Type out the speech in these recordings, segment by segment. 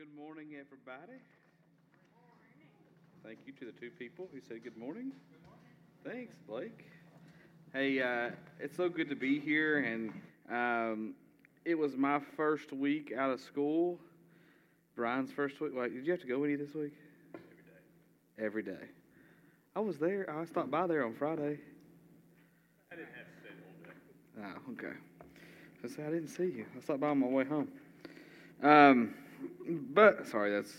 Good morning, everybody. Thank you to the two people who said good morning. Thanks, Blake. Hey, uh, it's so good to be here, and um, it was my first week out of school. Brian's first week. Wait, did you have to go any this week? Every day. Every day. I was there. I stopped by there on Friday. I didn't have to stay the whole day. Oh, okay. I I didn't see you. I stopped by on my way home. Um, but sorry, that's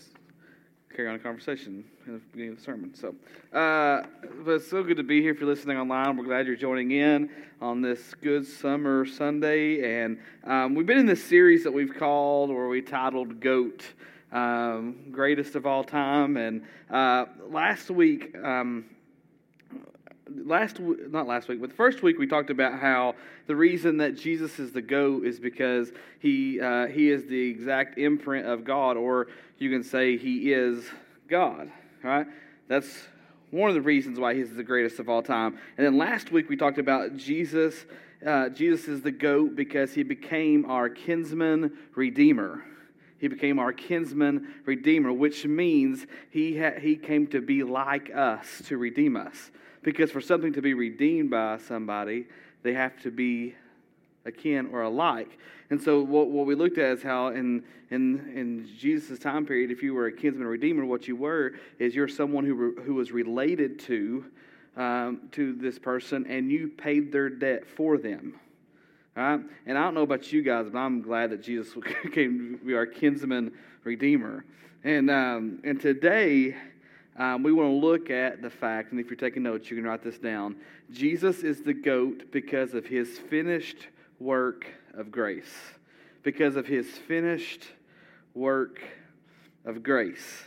carry on a conversation in the beginning of the sermon. So, uh, but it's so good to be here. If you're listening online, we're glad you're joining in on this good summer Sunday. And um, we've been in this series that we've called, or we titled "Goat." Um, greatest of all time. And uh, last week, um, last not last week, but the first week we talked about how the reason that Jesus is the goat is because he uh, he is the exact imprint of God, or you can say he is God. Right? That's one of the reasons why he's the greatest of all time. And then last week we talked about Jesus. Uh, Jesus is the goat because he became our kinsman redeemer. He became our kinsman redeemer, which means he, ha- he came to be like us, to redeem us. Because for something to be redeemed by somebody, they have to be akin or alike. And so what, what we looked at is how in, in, in Jesus' time period, if you were a kinsman redeemer, what you were is you're someone who, who was related to, um, to this person and you paid their debt for them. Right? And I don't know about you guys, but I'm glad that Jesus came to be our kinsman redeemer. And, um, and today, um, we want to look at the fact, and if you're taking notes, you can write this down. Jesus is the goat because of his finished work of grace. Because of his finished work of grace.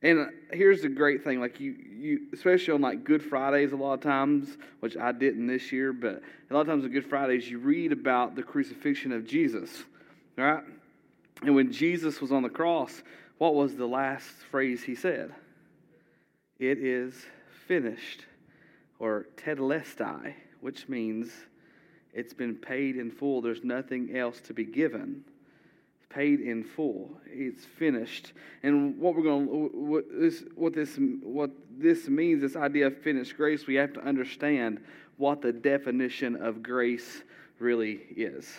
And here's the great thing, like you, you, especially on like Good Fridays, a lot of times, which I didn't this year, but a lot of times on Good Fridays, you read about the crucifixion of Jesus, right? And when Jesus was on the cross, what was the last phrase he said? It is finished, or tetelestai, which means it's been paid in full. There's nothing else to be given paid in full. It's finished. And what we're going what this what this what this means, this idea of finished grace, we have to understand what the definition of grace really is.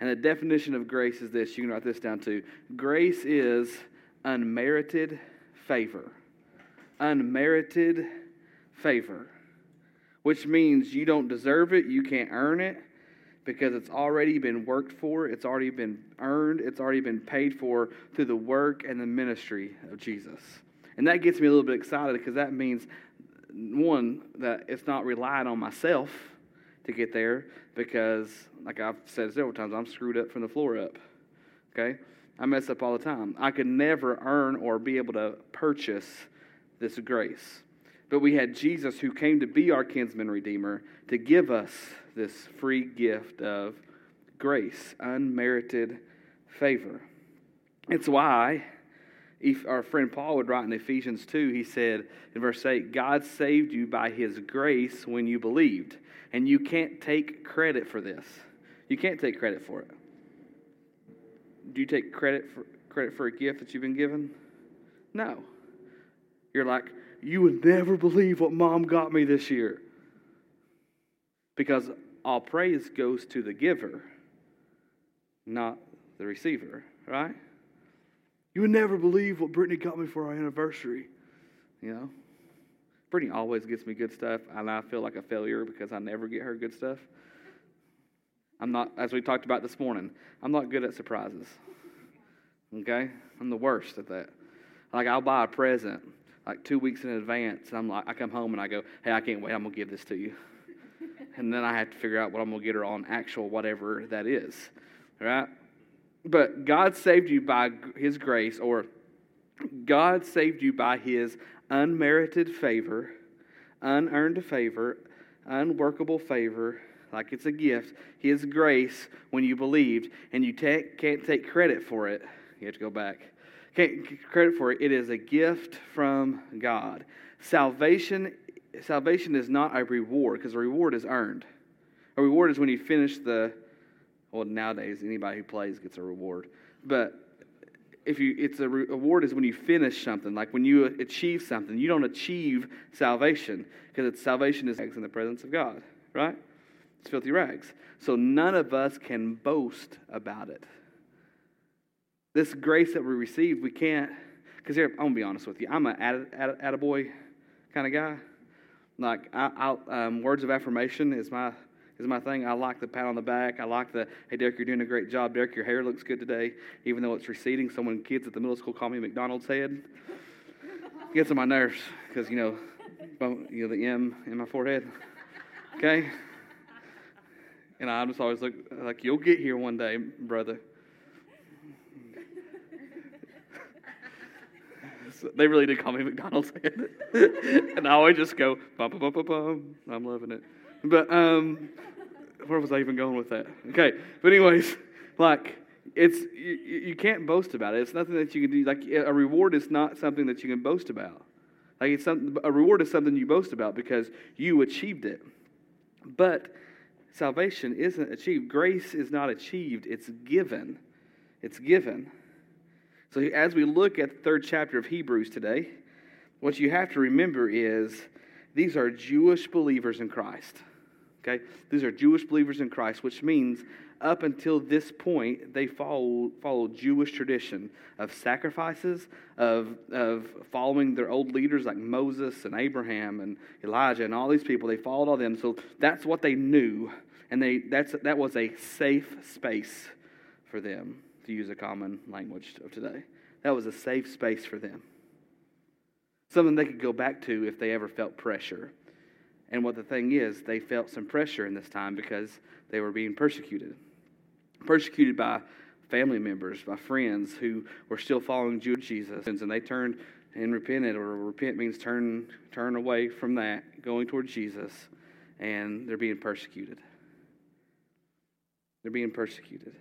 And the definition of grace is this. You can write this down too. Grace is unmerited favor. Unmerited favor. Which means you don't deserve it, you can't earn it because it's already been worked for, it's already been earned, it's already been paid for through the work and the ministry of Jesus. And that gets me a little bit excited because that means, one, that it's not relying on myself to get there because, like I've said several times, I'm screwed up from the floor up. Okay? I mess up all the time. I could never earn or be able to purchase this grace. But we had Jesus who came to be our kinsman redeemer to give us this free gift of grace, unmerited favor. It's why if our friend Paul would write in Ephesians 2, he said in verse 8, God saved you by his grace when you believed. And you can't take credit for this. You can't take credit for it. Do you take credit for, credit for a gift that you've been given? No. You're like, you would never believe what mom got me this year. Because all praise goes to the giver, not the receiver, right? You would never believe what Brittany got me for our anniversary. You know? Brittany always gets me good stuff, and I feel like a failure because I never get her good stuff. I'm not, as we talked about this morning, I'm not good at surprises. Okay? I'm the worst at that. Like, I'll buy a present like two weeks in advance, and I'm like, I come home and I go, hey, I can't wait, I'm going to give this to you and then I have to figure out what I'm going to get her on actual whatever that is. Right? But God saved you by His grace, or God saved you by His unmerited favor, unearned favor, unworkable favor, like it's a gift, His grace when you believed, and you can't take credit for it. You have to go back. Can't credit for it. It is a gift from God. Salvation salvation is not a reward because a reward is earned. A reward is when you finish the, well, nowadays, anybody who plays gets a reward. But if you it's a reward is when you finish something like when you achieve something you don't achieve salvation because it's salvation is in the presence of god right it's filthy rags so none of us can boast about it this grace that we received we can't because here i'm gonna be honest with you i'm a attaboy kind of guy like I, um, words of affirmation is my is my thing. I like the pat on the back. I like the, hey, Derek, you're doing a great job. Derek, your hair looks good today, even though it's receding. someone, kids at the middle school call me McDonald's head, gets on my nerves because, you know, you know, the M in my forehead. Okay? And I just always look like, you'll get here one day, brother. They really did call me McDonald's head. and now I just go, bum, bum, bum, bum, bum. I'm loving it. But um, where was I even going with that? Okay, but anyways, like it's you, you can't boast about it. It's nothing that you can do. Like a reward is not something that you can boast about. Like it's something, a reward is something you boast about because you achieved it. But salvation isn't achieved. Grace is not achieved. It's given. It's given. So as we look at the third chapter of Hebrews today, what you have to remember is these are Jewish believers in Christ. Okay? These are Jewish believers in Christ, which means up until this point, they follow, follow Jewish tradition of sacrifices, of, of following their old leaders like Moses and Abraham and Elijah and all these people. They followed all them. So that's what they knew. And they, that's, that was a safe space for them, to use a common language of today. That was a safe space for them. Something they could go back to if they ever felt pressure. And what the thing is, they felt some pressure in this time because they were being persecuted. Persecuted by family members, by friends who were still following Jesus. And they turned and repented, or repent means turn, turn away from that, going towards Jesus, and they're being persecuted. They're being persecuted.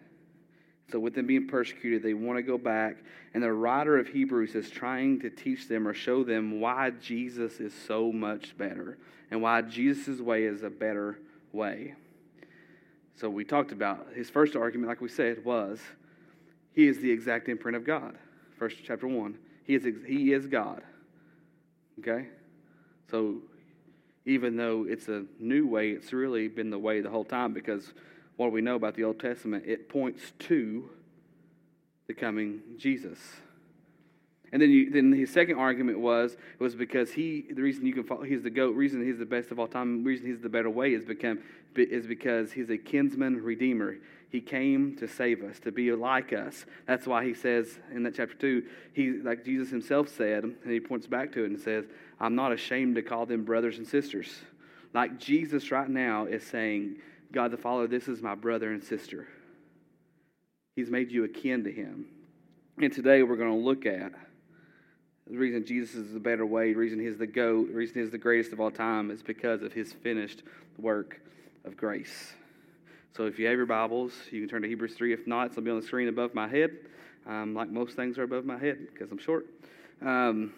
So, with them being persecuted, they want to go back. And the writer of Hebrews is trying to teach them or show them why Jesus is so much better and why Jesus' way is a better way. So, we talked about his first argument, like we said, was he is the exact imprint of God. First chapter 1. He is, he is God. Okay? So, even though it's a new way, it's really been the way the whole time because what we know about the Old Testament? It points to the coming Jesus. And then, you, then his second argument was was because he the reason you can follow he's the goat reason he's the best of all time reason he's the better way is become is because he's a kinsman redeemer. He came to save us to be like us. That's why he says in that chapter two he like Jesus himself said and he points back to it and says I'm not ashamed to call them brothers and sisters. Like Jesus right now is saying God the Father, this is my brother and sister. He's made you akin to him. And today we're going to look at the reason Jesus is the better way, the reason he's the goat, the reason he's the greatest of all time is because of his finished work of grace. So if you have your Bibles, you can turn to Hebrews 3. If not, it'll be on the screen above my head, um, like most things are above my head because I'm short. Um,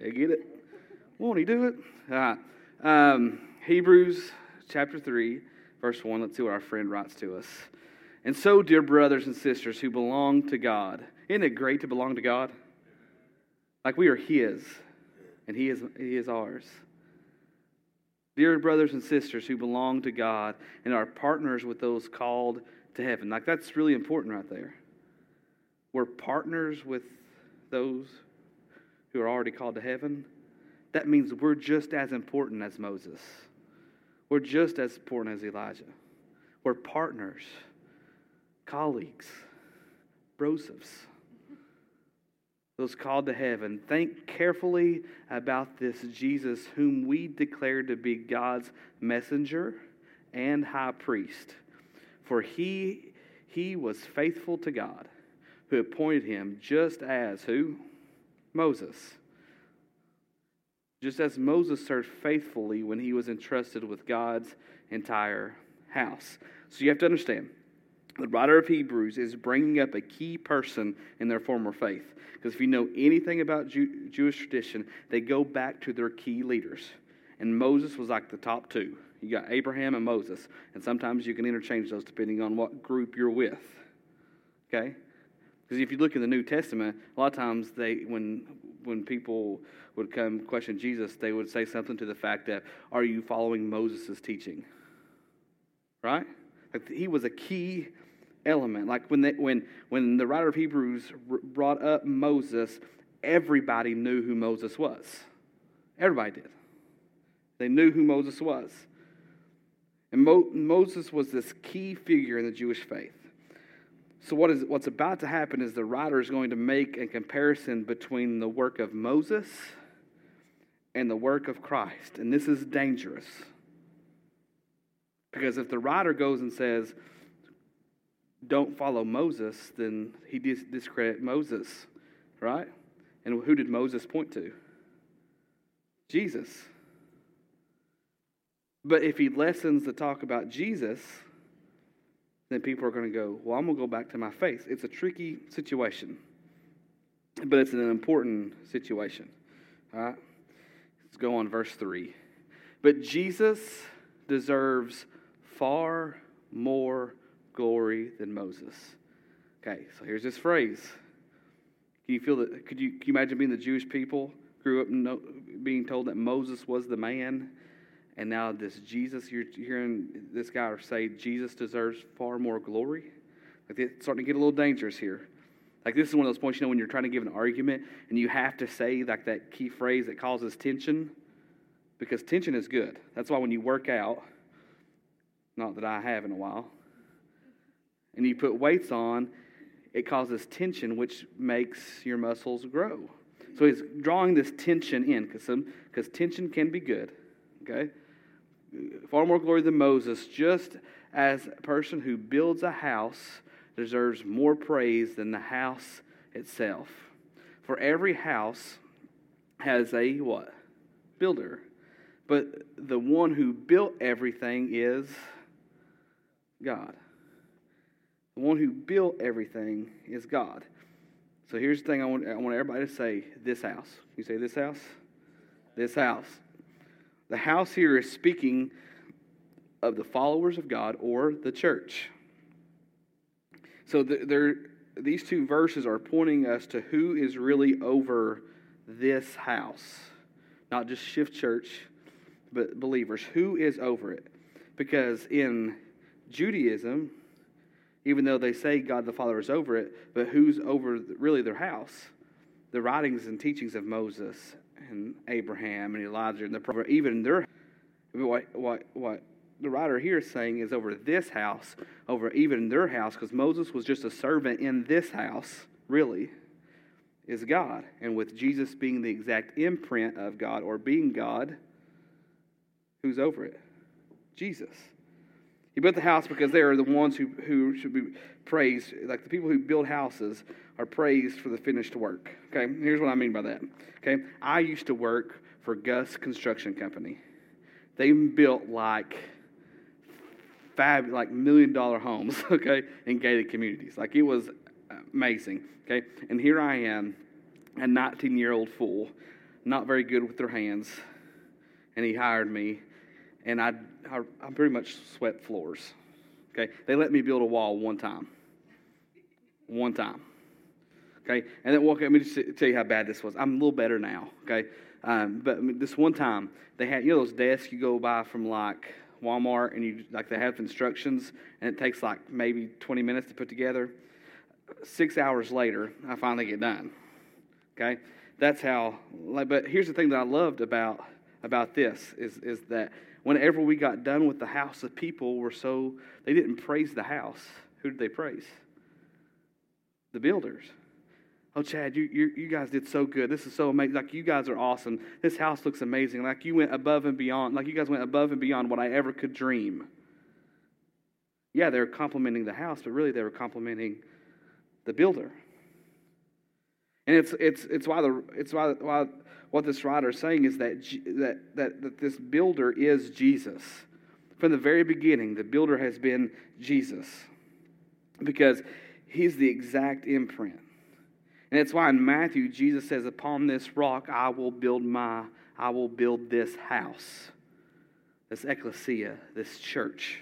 you get it? Won't he do it? All right. Um, Hebrews chapter 3 verse 1. Let's see what our friend writes to us. And so, dear brothers and sisters who belong to God, isn't it great to belong to God? Like we are His, and He is, he is ours. Dear brothers and sisters who belong to God and are partners with those called to heaven. Like that's really important right there. We're partners with those who are already called to heaven. That means we're just as important as Moses. We're just as important as Elijah. We're partners, colleagues, brothers. Those called to heaven. Think carefully about this Jesus, whom we declare to be God's messenger and high priest. For he, he was faithful to God, who appointed him just as who? Moses just as Moses served faithfully when he was entrusted with God's entire house. So you have to understand, the writer of Hebrews is bringing up a key person in their former faith. Because if you know anything about Jew- Jewish tradition, they go back to their key leaders. And Moses was like the top two. You got Abraham and Moses. And sometimes you can interchange those depending on what group you're with. Okay? Because if you look in the New Testament, a lot of times they, when when people would come question Jesus, they would say something to the fact that, "Are you following Moses' teaching?" Right? Like he was a key element. Like when they, when when the writer of Hebrews brought up Moses, everybody knew who Moses was. Everybody did. They knew who Moses was. And Mo- Moses was this key figure in the Jewish faith. So, what is, what's about to happen is the writer is going to make a comparison between the work of Moses and the work of Christ. And this is dangerous. Because if the writer goes and says, don't follow Moses, then he dis- discredit Moses, right? And who did Moses point to? Jesus. But if he lessens the talk about Jesus, then people are going to go, Well, I'm going to go back to my faith. It's a tricky situation, but it's an important situation. All right? Let's go on, verse 3. But Jesus deserves far more glory than Moses. Okay, so here's this phrase. Can you feel that? Could you, you imagine being the Jewish people, grew up know, being told that Moses was the man? And now this Jesus, you're hearing this guy say Jesus deserves far more glory. Like it's starting to get a little dangerous here. Like this is one of those points, you know, when you're trying to give an argument and you have to say like that key phrase that causes tension, because tension is good. That's why when you work out, not that I have in a while, and you put weights on, it causes tension, which makes your muscles grow. So he's drawing this tension in because tension can be good. Okay? Far more glory than Moses, just as a person who builds a house deserves more praise than the house itself. For every house has a what? Builder. But the one who built everything is God. The one who built everything is God. So here's the thing I want, I want everybody to say this house. You say this house? This house. The house here is speaking of the followers of God or the church. So there, these two verses are pointing us to who is really over this house. Not just Shift Church, but believers. Who is over it? Because in Judaism, even though they say God the Father is over it, but who's over really their house? The writings and teachings of Moses and Abraham and Elijah and the prophet, even their what what what the writer here is saying is over this house, over even their house, because Moses was just a servant in this house, really, is God. And with Jesus being the exact imprint of God or being God, who's over it? Jesus. He built the house because they are the ones who, who should be praised. Like the people who build houses are praised for the finished work. Okay, here's what I mean by that. Okay, I used to work for Gus Construction Company. They built like fab, like million dollar homes, okay, in gated communities. Like it was amazing, okay. And here I am, a 19 year old fool, not very good with their hands, and he hired me, and I, I, I pretty much swept floors, okay. They let me build a wall one time, one time. Okay, and then walk. Let me just tell you how bad this was. I'm a little better now. Okay, um, but this one time they had you know those desks you go buy from like Walmart and you like they have instructions and it takes like maybe 20 minutes to put together. Six hours later, I finally get done. Okay, that's how. Like, but here's the thing that I loved about about this is is that whenever we got done with the house, the people were so they didn't praise the house. Who did they praise? The builders. Oh, Chad, you, you, you guys did so good. This is so amazing. Like, you guys are awesome. This house looks amazing. Like, you went above and beyond. Like, you guys went above and beyond what I ever could dream. Yeah, they were complimenting the house, but really they were complimenting the builder. And it's, it's, it's why, the, it's why, why what this writer is saying is that, that, that, that this builder is Jesus. From the very beginning, the builder has been Jesus because he's the exact imprint. And it's why in Matthew, Jesus says, Upon this rock I will build my, I will build this house, this ecclesia, this church.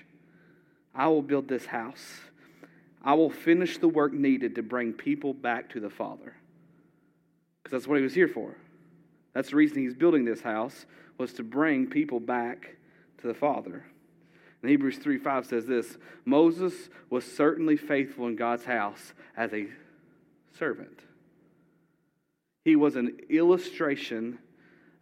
I will build this house. I will finish the work needed to bring people back to the Father. Because that's what he was here for. That's the reason he's building this house, was to bring people back to the Father. And Hebrews 3 5 says this Moses was certainly faithful in God's house as a servant. He was an illustration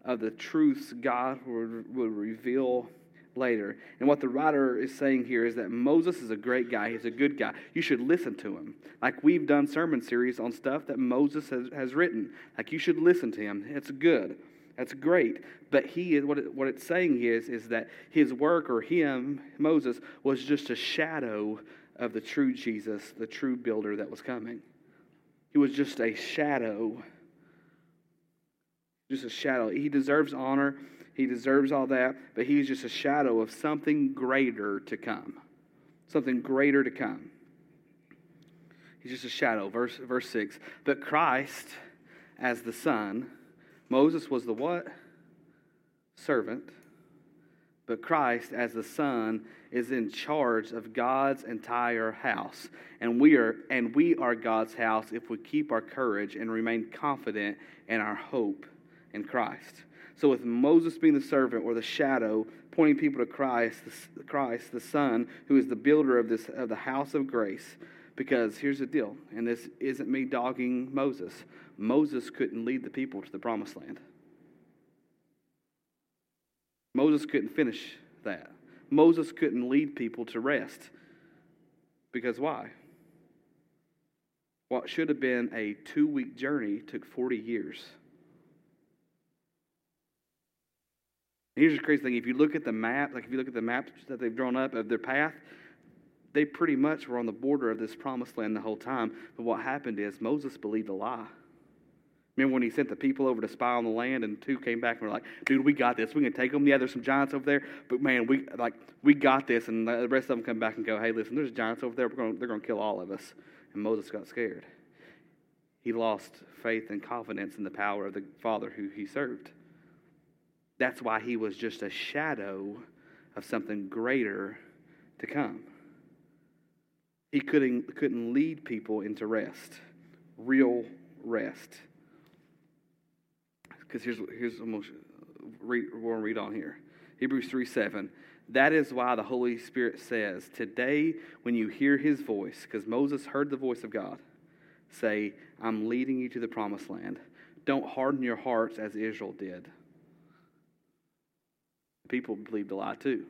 of the truths God would, would reveal later. And what the writer is saying here is that Moses is a great guy. He's a good guy. You should listen to him. Like we've done sermon series on stuff that Moses has, has written. Like you should listen to him. It's good. That's great. But he is what, it, what it's saying is, is that his work or him, Moses, was just a shadow of the true Jesus, the true builder that was coming. He was just a shadow. Just a shadow. He deserves honor. He deserves all that, but he's just a shadow of something greater to come. Something greater to come. He's just a shadow. Verse, verse 6. But Christ, as the Son, Moses was the what? Servant. But Christ, as the Son, is in charge of God's entire house. And we are and we are God's house if we keep our courage and remain confident in our hope in Christ. So, with Moses being the servant or the shadow, pointing people to Christ, the, Christ, the Son, who is the builder of this of the house of grace. Because here's the deal, and this isn't me dogging Moses. Moses couldn't lead the people to the promised land. Moses couldn't finish that. Moses couldn't lead people to rest. Because why? What should have been a two week journey took 40 years. Here's the crazy thing if you look at the map, like if you look at the maps that they've drawn up of their path, they pretty much were on the border of this promised land the whole time. But what happened is Moses believed a lie. Remember when he sent the people over to spy on the land, and two came back and were like, "Dude, we got this. We can take them. Yeah, there's some giants over there, but man, we like we got this." And the rest of them come back and go, "Hey, listen, there's giants over there. We're going, they're going to kill all of us." And Moses got scared. He lost faith and confidence in the power of the Father who he served. That's why he was just a shadow of something greater to come. He couldn't, couldn't lead people into rest, real rest. Because here's, here's almost, read, to read on here Hebrews 3 7. That is why the Holy Spirit says, Today, when you hear his voice, because Moses heard the voice of God, say, I'm leading you to the promised land. Don't harden your hearts as Israel did People believed a lie too.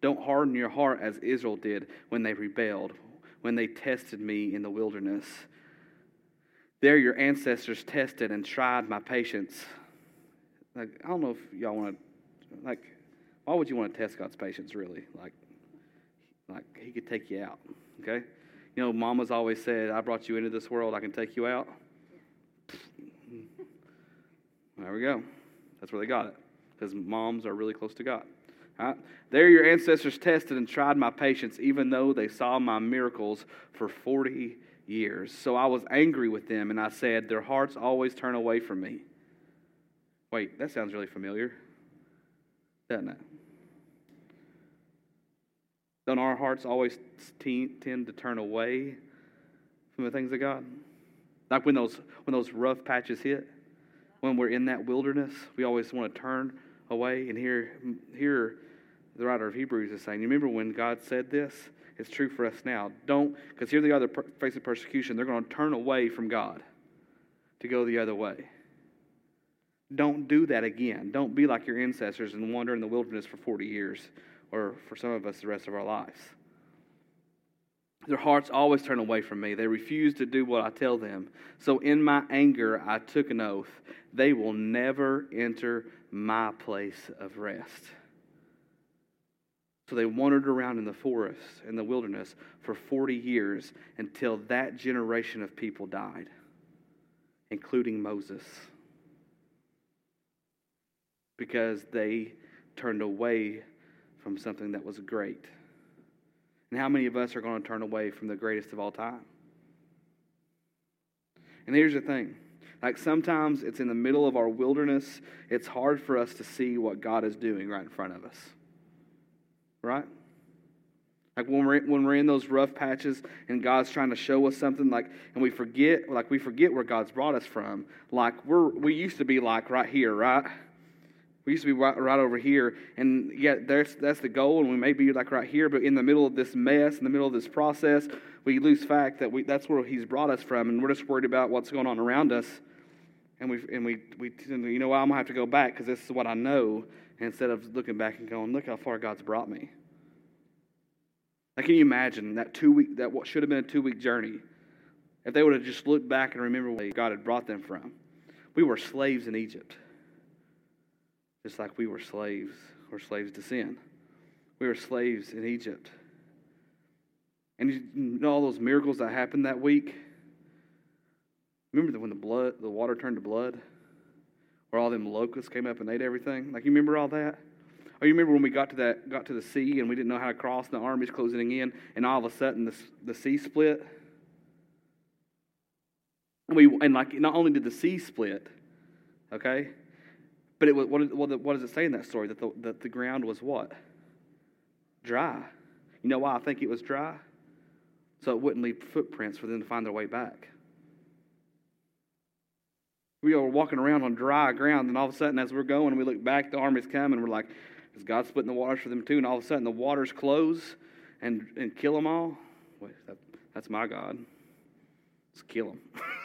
Don't harden your heart as Israel did when they rebelled, when they tested me in the wilderness. There, your ancestors tested and tried my patience. Like, I don't know if y'all want to, like, why would you want to test God's patience, really? Like, like He could take you out, okay? You know, Mama's always said, I brought you into this world, I can take you out. There we go. That's where they got it because moms are really close to God. Right? There, your ancestors tested and tried my patience, even though they saw my miracles for 40 years. So I was angry with them, and I said, Their hearts always turn away from me. Wait, that sounds really familiar, doesn't it? Don't our hearts always tend to turn away from the things of God? Like when those, when those rough patches hit, when we're in that wilderness, we always want to turn away. And here, here the writer of Hebrews is saying, you remember when God said this? It's true for us now. Don't, because here they are per- facing persecution. They're going to turn away from God to go the other way. Don't do that again. Don't be like your ancestors and wander in the wilderness for 40 years, or for some of us, the rest of our lives. Their hearts always turn away from me. They refuse to do what I tell them. So in my anger, I took an oath. They will never enter my place of rest. So they wandered around in the forest, in the wilderness, for 40 years until that generation of people died, including Moses. Because they turned away from something that was great. And how many of us are going to turn away from the greatest of all time? And here's the thing like sometimes it's in the middle of our wilderness, it's hard for us to see what God is doing right in front of us. Right? Like when we're when we're in those rough patches and God's trying to show us something, like and we forget, like we forget where God's brought us from. Like we're we used to be like right here, right? We used to be right, right over here, and yet there's that's the goal, and we may be like right here, but in the middle of this mess, in the middle of this process, we lose fact that we that's where He's brought us from, and we're just worried about what's going on around us, and we and we we you know I'm gonna have to go back because this is what I know, instead of looking back and going, look how far God's brought me. Like, can you imagine that two week, that what should have been a two week journey, if they would have just looked back and remembered where God had brought them from? We were slaves in Egypt, just like we were slaves, or slaves to sin. We were slaves in Egypt. And you know all those miracles that happened that week? Remember when the blood, the water turned to blood, where all them locusts came up and ate everything? Like you remember all that? Oh, you remember when we got to that got to the sea and we didn't know how to cross and the army's closing in and all of a sudden the, the sea split? And we and like not only did the sea split, okay, but it what, what, what does it say in that story that the, that the ground was what dry. You know why I think it was dry? So it wouldn't leave footprints for them to find their way back. We were walking around on dry ground, and all of a sudden, as we're going, we look back, the army's coming, we're like, is God splitting the waters for them too? And all of a sudden the waters close and, and kill them all? Wait, that, that's my God. Let's kill them.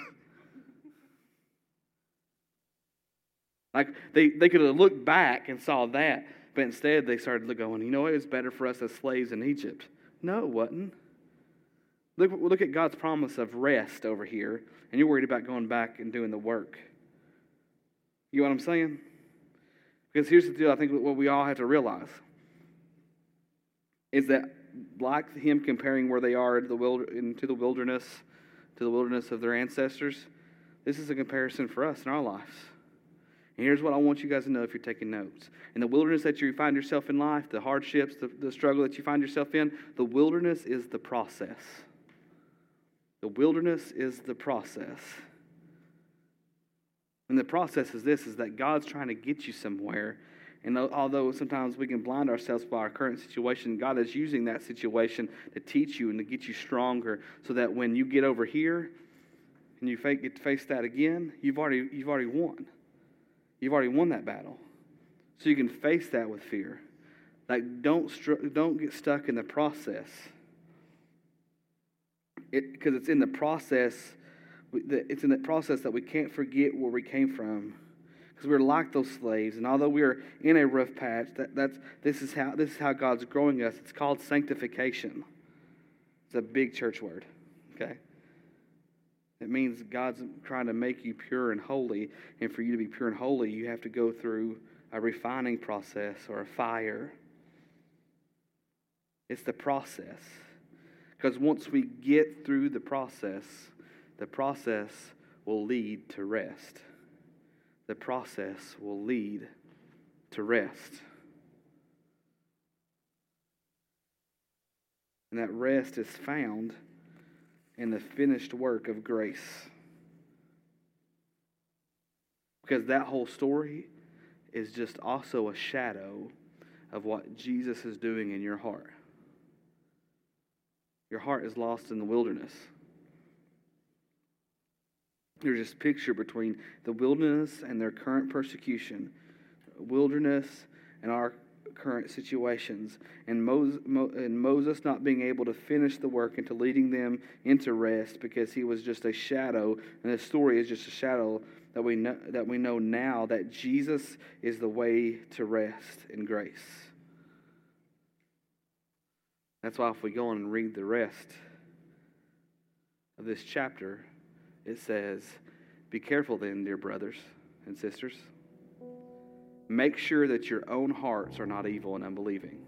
like they, they could have looked back and saw that, but instead they started going, you know, it was better for us as slaves in Egypt. No, it wasn't. Look, look at God's promise of rest over here, and you're worried about going back and doing the work. You know what I'm saying? Because here's the deal I think what we all have to realize is that, like him comparing where they are the, wild, into the wilderness, to the wilderness of their ancestors, this is a comparison for us in our lives. And here's what I want you guys to know if you're taking notes. In the wilderness that you find yourself in life, the hardships, the, the struggle that you find yourself in, the wilderness is the process. The wilderness is the process. And the process is this is that God's trying to get you somewhere. And although sometimes we can blind ourselves by our current situation, God is using that situation to teach you and to get you stronger so that when you get over here and you get to face that again, you've already, you've already won. You've already won that battle. So you can face that with fear. Like, don't, don't get stuck in the process. Because it, it's in the process it's in that process that we can't forget where we came from because we're like those slaves and although we're in a rough patch that, that's, this, is how, this is how god's growing us it's called sanctification it's a big church word okay it means god's trying to make you pure and holy and for you to be pure and holy you have to go through a refining process or a fire it's the process because once we get through the process the process will lead to rest. The process will lead to rest. And that rest is found in the finished work of grace. Because that whole story is just also a shadow of what Jesus is doing in your heart. Your heart is lost in the wilderness. There's this picture between the wilderness and their current persecution, wilderness and our current situations, and Moses, and Moses not being able to finish the work into leading them into rest because he was just a shadow, and the story is just a shadow that we know, that we know now that Jesus is the way to rest in grace. That's why if we go on and read the rest of this chapter, it says, Be careful then, dear brothers and sisters. Make sure that your own hearts are not evil and unbelieving.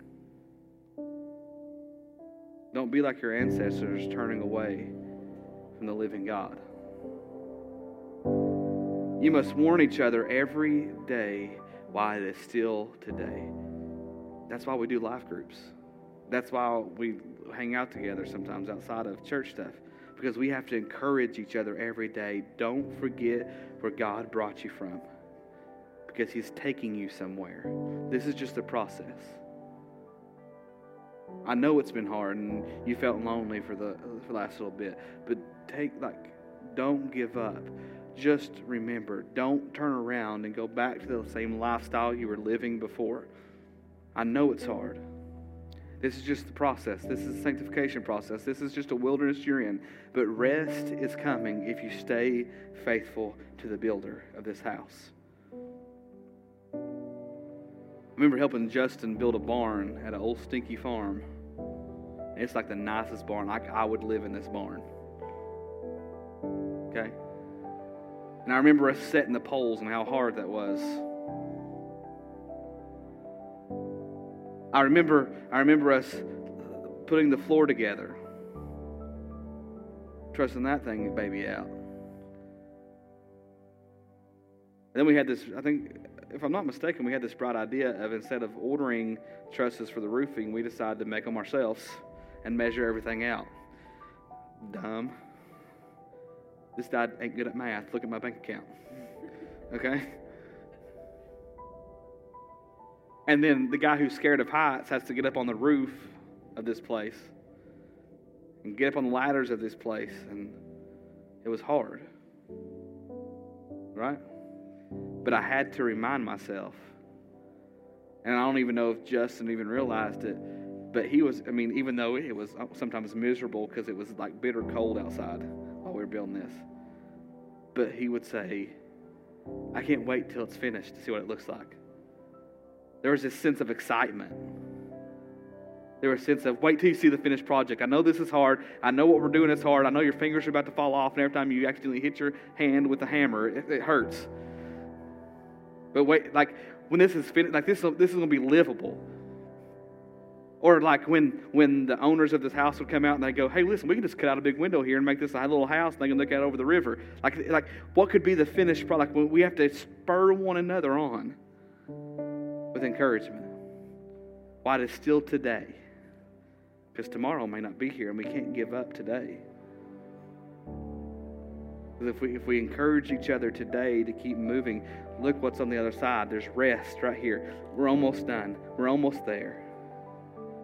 Don't be like your ancestors turning away from the living God. You must warn each other every day why it is still today. That's why we do life groups. That's why we hang out together sometimes outside of church stuff because we have to encourage each other every day. Don't forget where God brought you from because He's taking you somewhere. This is just a process. I know it's been hard and you felt lonely for the, for the last little bit, but take, like, don't give up. Just remember, don't turn around and go back to the same lifestyle you were living before. I know it's hard. This is just the process. This is the sanctification process. This is just a wilderness you're in. But rest is coming if you stay faithful to the builder of this house. Remember helping Justin build a barn at an old stinky farm. And it's like the nicest barn. I, I would live in this barn. Okay? And I remember us setting the poles and how hard that was. I remember, I remember us putting the floor together, trusting that thing baby out. And then we had this, I think, if I'm not mistaken, we had this bright idea of instead of ordering trusses for the roofing, we decided to make them ourselves and measure everything out. Dumb. This dad ain't good at math. Look at my bank account. Okay? And then the guy who's scared of heights has to get up on the roof of this place and get up on the ladders of this place. And it was hard. Right? But I had to remind myself. And I don't even know if Justin even realized it. But he was, I mean, even though it was uh, sometimes miserable because it was like bitter cold outside while we were building this. But he would say, I can't wait till it's finished to see what it looks like. There was this sense of excitement. There was a sense of, wait till you see the finished project. I know this is hard. I know what we're doing is hard. I know your fingers are about to fall off, and every time you accidentally hit your hand with the hammer, it, it hurts. But wait, like when this is finished, like this, this is going to be livable. Or like when when the owners of this house would come out and they go, "Hey, listen, we can just cut out a big window here and make this a little house, and they can look out over the river." Like like what could be the finished product? Like we have to spur one another on with encouragement. Why it is still today. Because tomorrow may not be here and we can't give up today. If we, if we encourage each other today to keep moving, look what's on the other side. There's rest right here. We're almost done. We're almost there.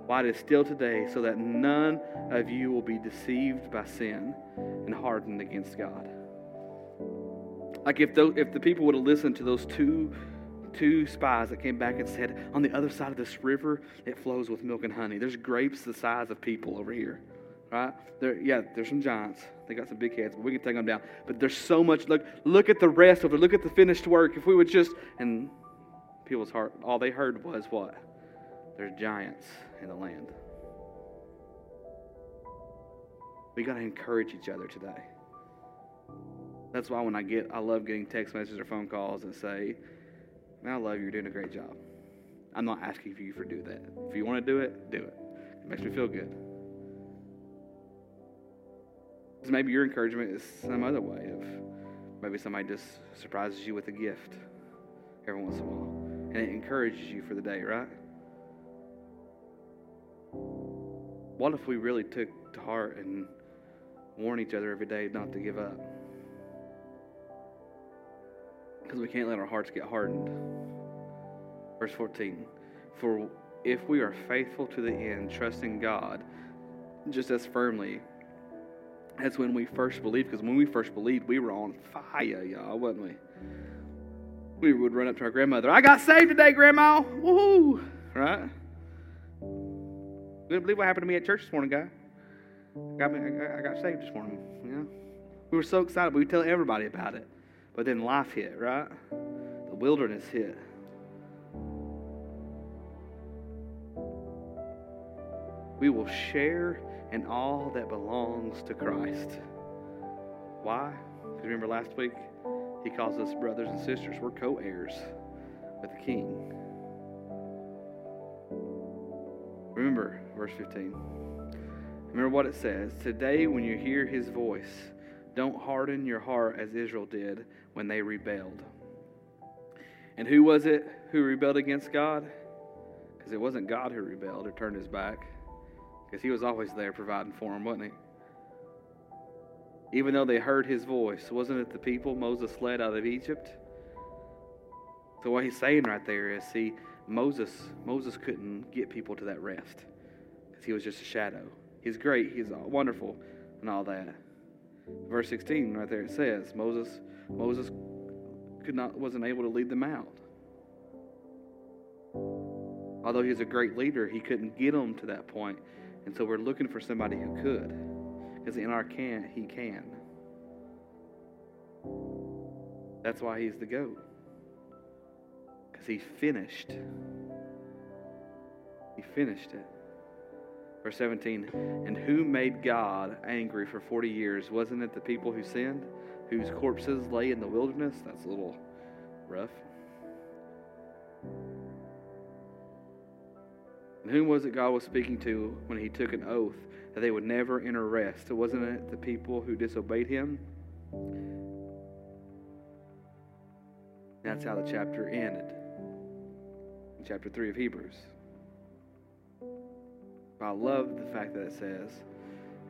Why it is still today, so that none of you will be deceived by sin and hardened against God. Like if, those, if the people would have listened to those two two spies that came back and said, On the other side of this river, it flows with milk and honey. There's grapes the size of people over here. Right? Yeah, there's some giants. They got some big heads, but we can take them down. But there's so much. Look, look at the rest of it. Look at the finished work. If we would just, and people's heart, all they heard was what? There's giants in the land. We got to encourage each other today. That's why when I get, I love getting text messages or phone calls that say, Man, I love you. You're doing a great job. I'm not asking for you for do that. If you want to do it, do it. It makes me feel good. Because maybe your encouragement is some other way of maybe somebody just surprises you with a gift every once in a while. And it encourages you for the day, right? What if we really took to heart and warn each other every day not to give up? because we can't let our hearts get hardened. Verse 14 For if we are faithful to the end, trusting God just as firmly as when we first believed, because when we first believed, we were on fire, y'all, wasn't we? We would run up to our grandmother. I got saved today, Grandma. Woohoo! Right? You didn't believe what happened to me at church this morning, guy. Got me. I got saved this morning. You know, we were so excited. We would tell everybody about it. But then life hit, right? The wilderness hit. We will share in all that belongs to Christ. Why? Because remember last week, he calls us brothers and sisters. We're co heirs with the King. Remember, verse 15. Remember what it says. Today, when you hear his voice, don't harden your heart as Israel did when they rebelled. And who was it who rebelled against God? Because it wasn't God who rebelled or turned his back, because he was always there providing for them, wasn't he? Even though they heard his voice, wasn't it the people Moses led out of Egypt? So what he's saying right there is, see, Moses Moses couldn't get people to that rest because he was just a shadow. He's great, he's wonderful, and all that. Verse 16, right there, it says Moses, Moses could not, wasn't able to lead them out. Although he was a great leader, he couldn't get them to that point. And so we're looking for somebody who could. Because in our can, he can. That's why he's the goat. Because he finished. He finished it. Verse 17, and who made God angry for 40 years? Wasn't it the people who sinned, whose corpses lay in the wilderness? That's a little rough. And whom was it God was speaking to when he took an oath that they would never enter rest? Wasn't it the people who disobeyed him? That's how the chapter ended. In chapter 3 of Hebrews. I love the fact that it says,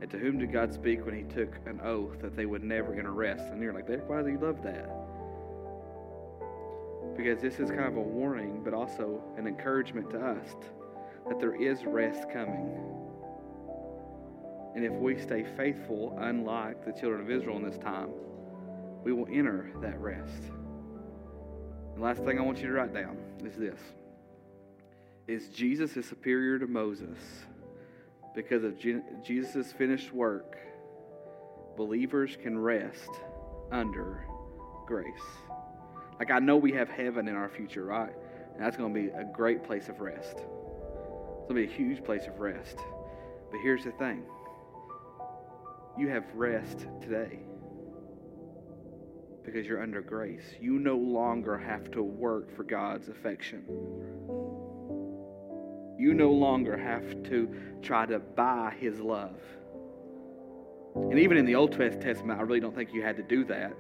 And to whom did God speak when he took an oath that they would never enter rest? And you're like, why do you love that? Because this is kind of a warning, but also an encouragement to us that there is rest coming. And if we stay faithful, unlike the children of Israel in this time, we will enter that rest. The last thing I want you to write down is this is Jesus is superior to Moses because of Jesus' finished work, believers can rest under grace. Like I know we have heaven in our future, right? And that's going to be a great place of rest. To be a huge place of rest. But here's the thing you have rest today because you're under grace. You no longer have to work for God's affection. You no longer have to try to buy his love. And even in the Old Testament, I really don't think you had to do that.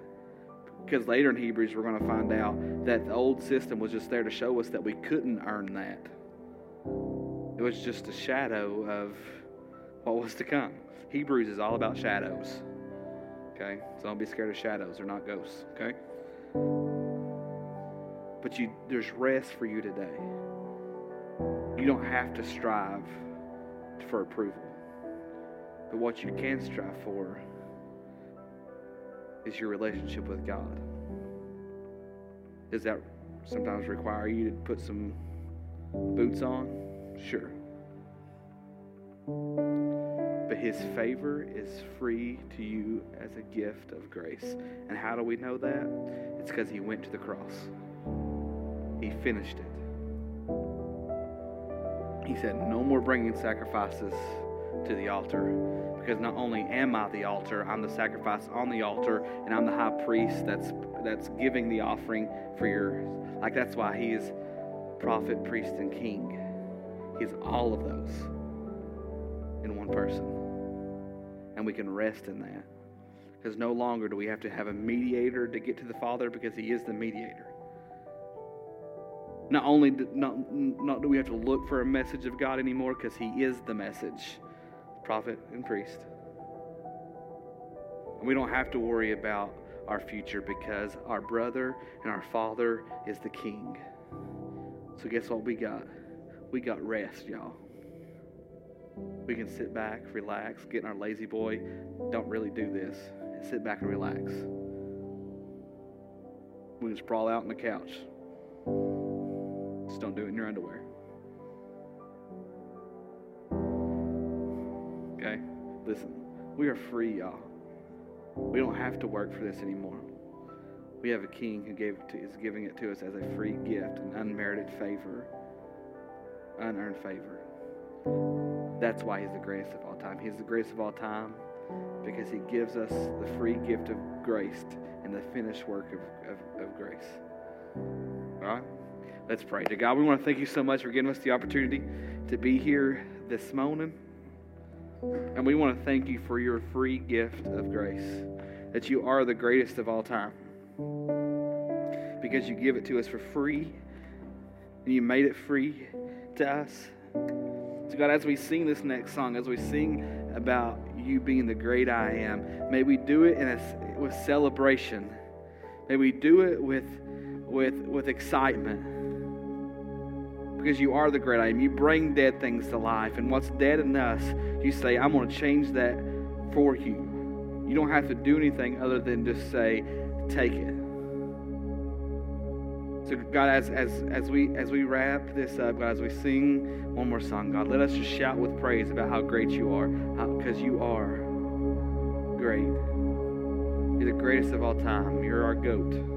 Because later in Hebrews, we're going to find out that the old system was just there to show us that we couldn't earn that. It was just a shadow of what was to come. Hebrews is all about shadows. Okay? So don't be scared of shadows. They're not ghosts. Okay? But you, there's rest for you today. You don't have to strive for approval. But what you can strive for is your relationship with God. Does that sometimes require you to put some boots on? Sure. But his favor is free to you as a gift of grace. And how do we know that? It's because he went to the cross, he finished it. He said, No more bringing sacrifices to the altar. Because not only am I the altar, I'm the sacrifice on the altar, and I'm the high priest that's that's giving the offering for your like that's why he is prophet, priest, and king. He's all of those in one person. And we can rest in that. Because no longer do we have to have a mediator to get to the Father because he is the mediator. Not only do, not, not do we have to look for a message of God anymore because He is the message, prophet and priest. And we don't have to worry about our future because our brother and our father is the king. So, guess what we got? We got rest, y'all. We can sit back, relax, get in our La-Z-Boy. Don't really do this. Sit back and relax. We can sprawl out on the couch. Just don't do it in your underwear. Okay? Listen, we are free, y'all. We don't have to work for this anymore. We have a king who gave to, is giving it to us as a free gift, an unmerited favor, unearned favor. That's why he's the greatest of all time. He's the greatest of all time because he gives us the free gift of grace and the finished work of, of, of grace. All right? Let's pray. To God, we want to thank you so much for giving us the opportunity to be here this morning. And we want to thank you for your free gift of grace, that you are the greatest of all time. Because you give it to us for free, and you made it free to us. So, God, as we sing this next song, as we sing about you being the great I am, may we do it in a, with celebration. May we do it with, with, with excitement because you are the great I am. You bring dead things to life. And what's dead in us, you say, I'm going to change that for you. You don't have to do anything other than just say, take it. So God, as, as, as we as we wrap this up, God, as we sing one more song, God, let us just shout with praise about how great you are, because you are great. You're the greatest of all time. You're our goat.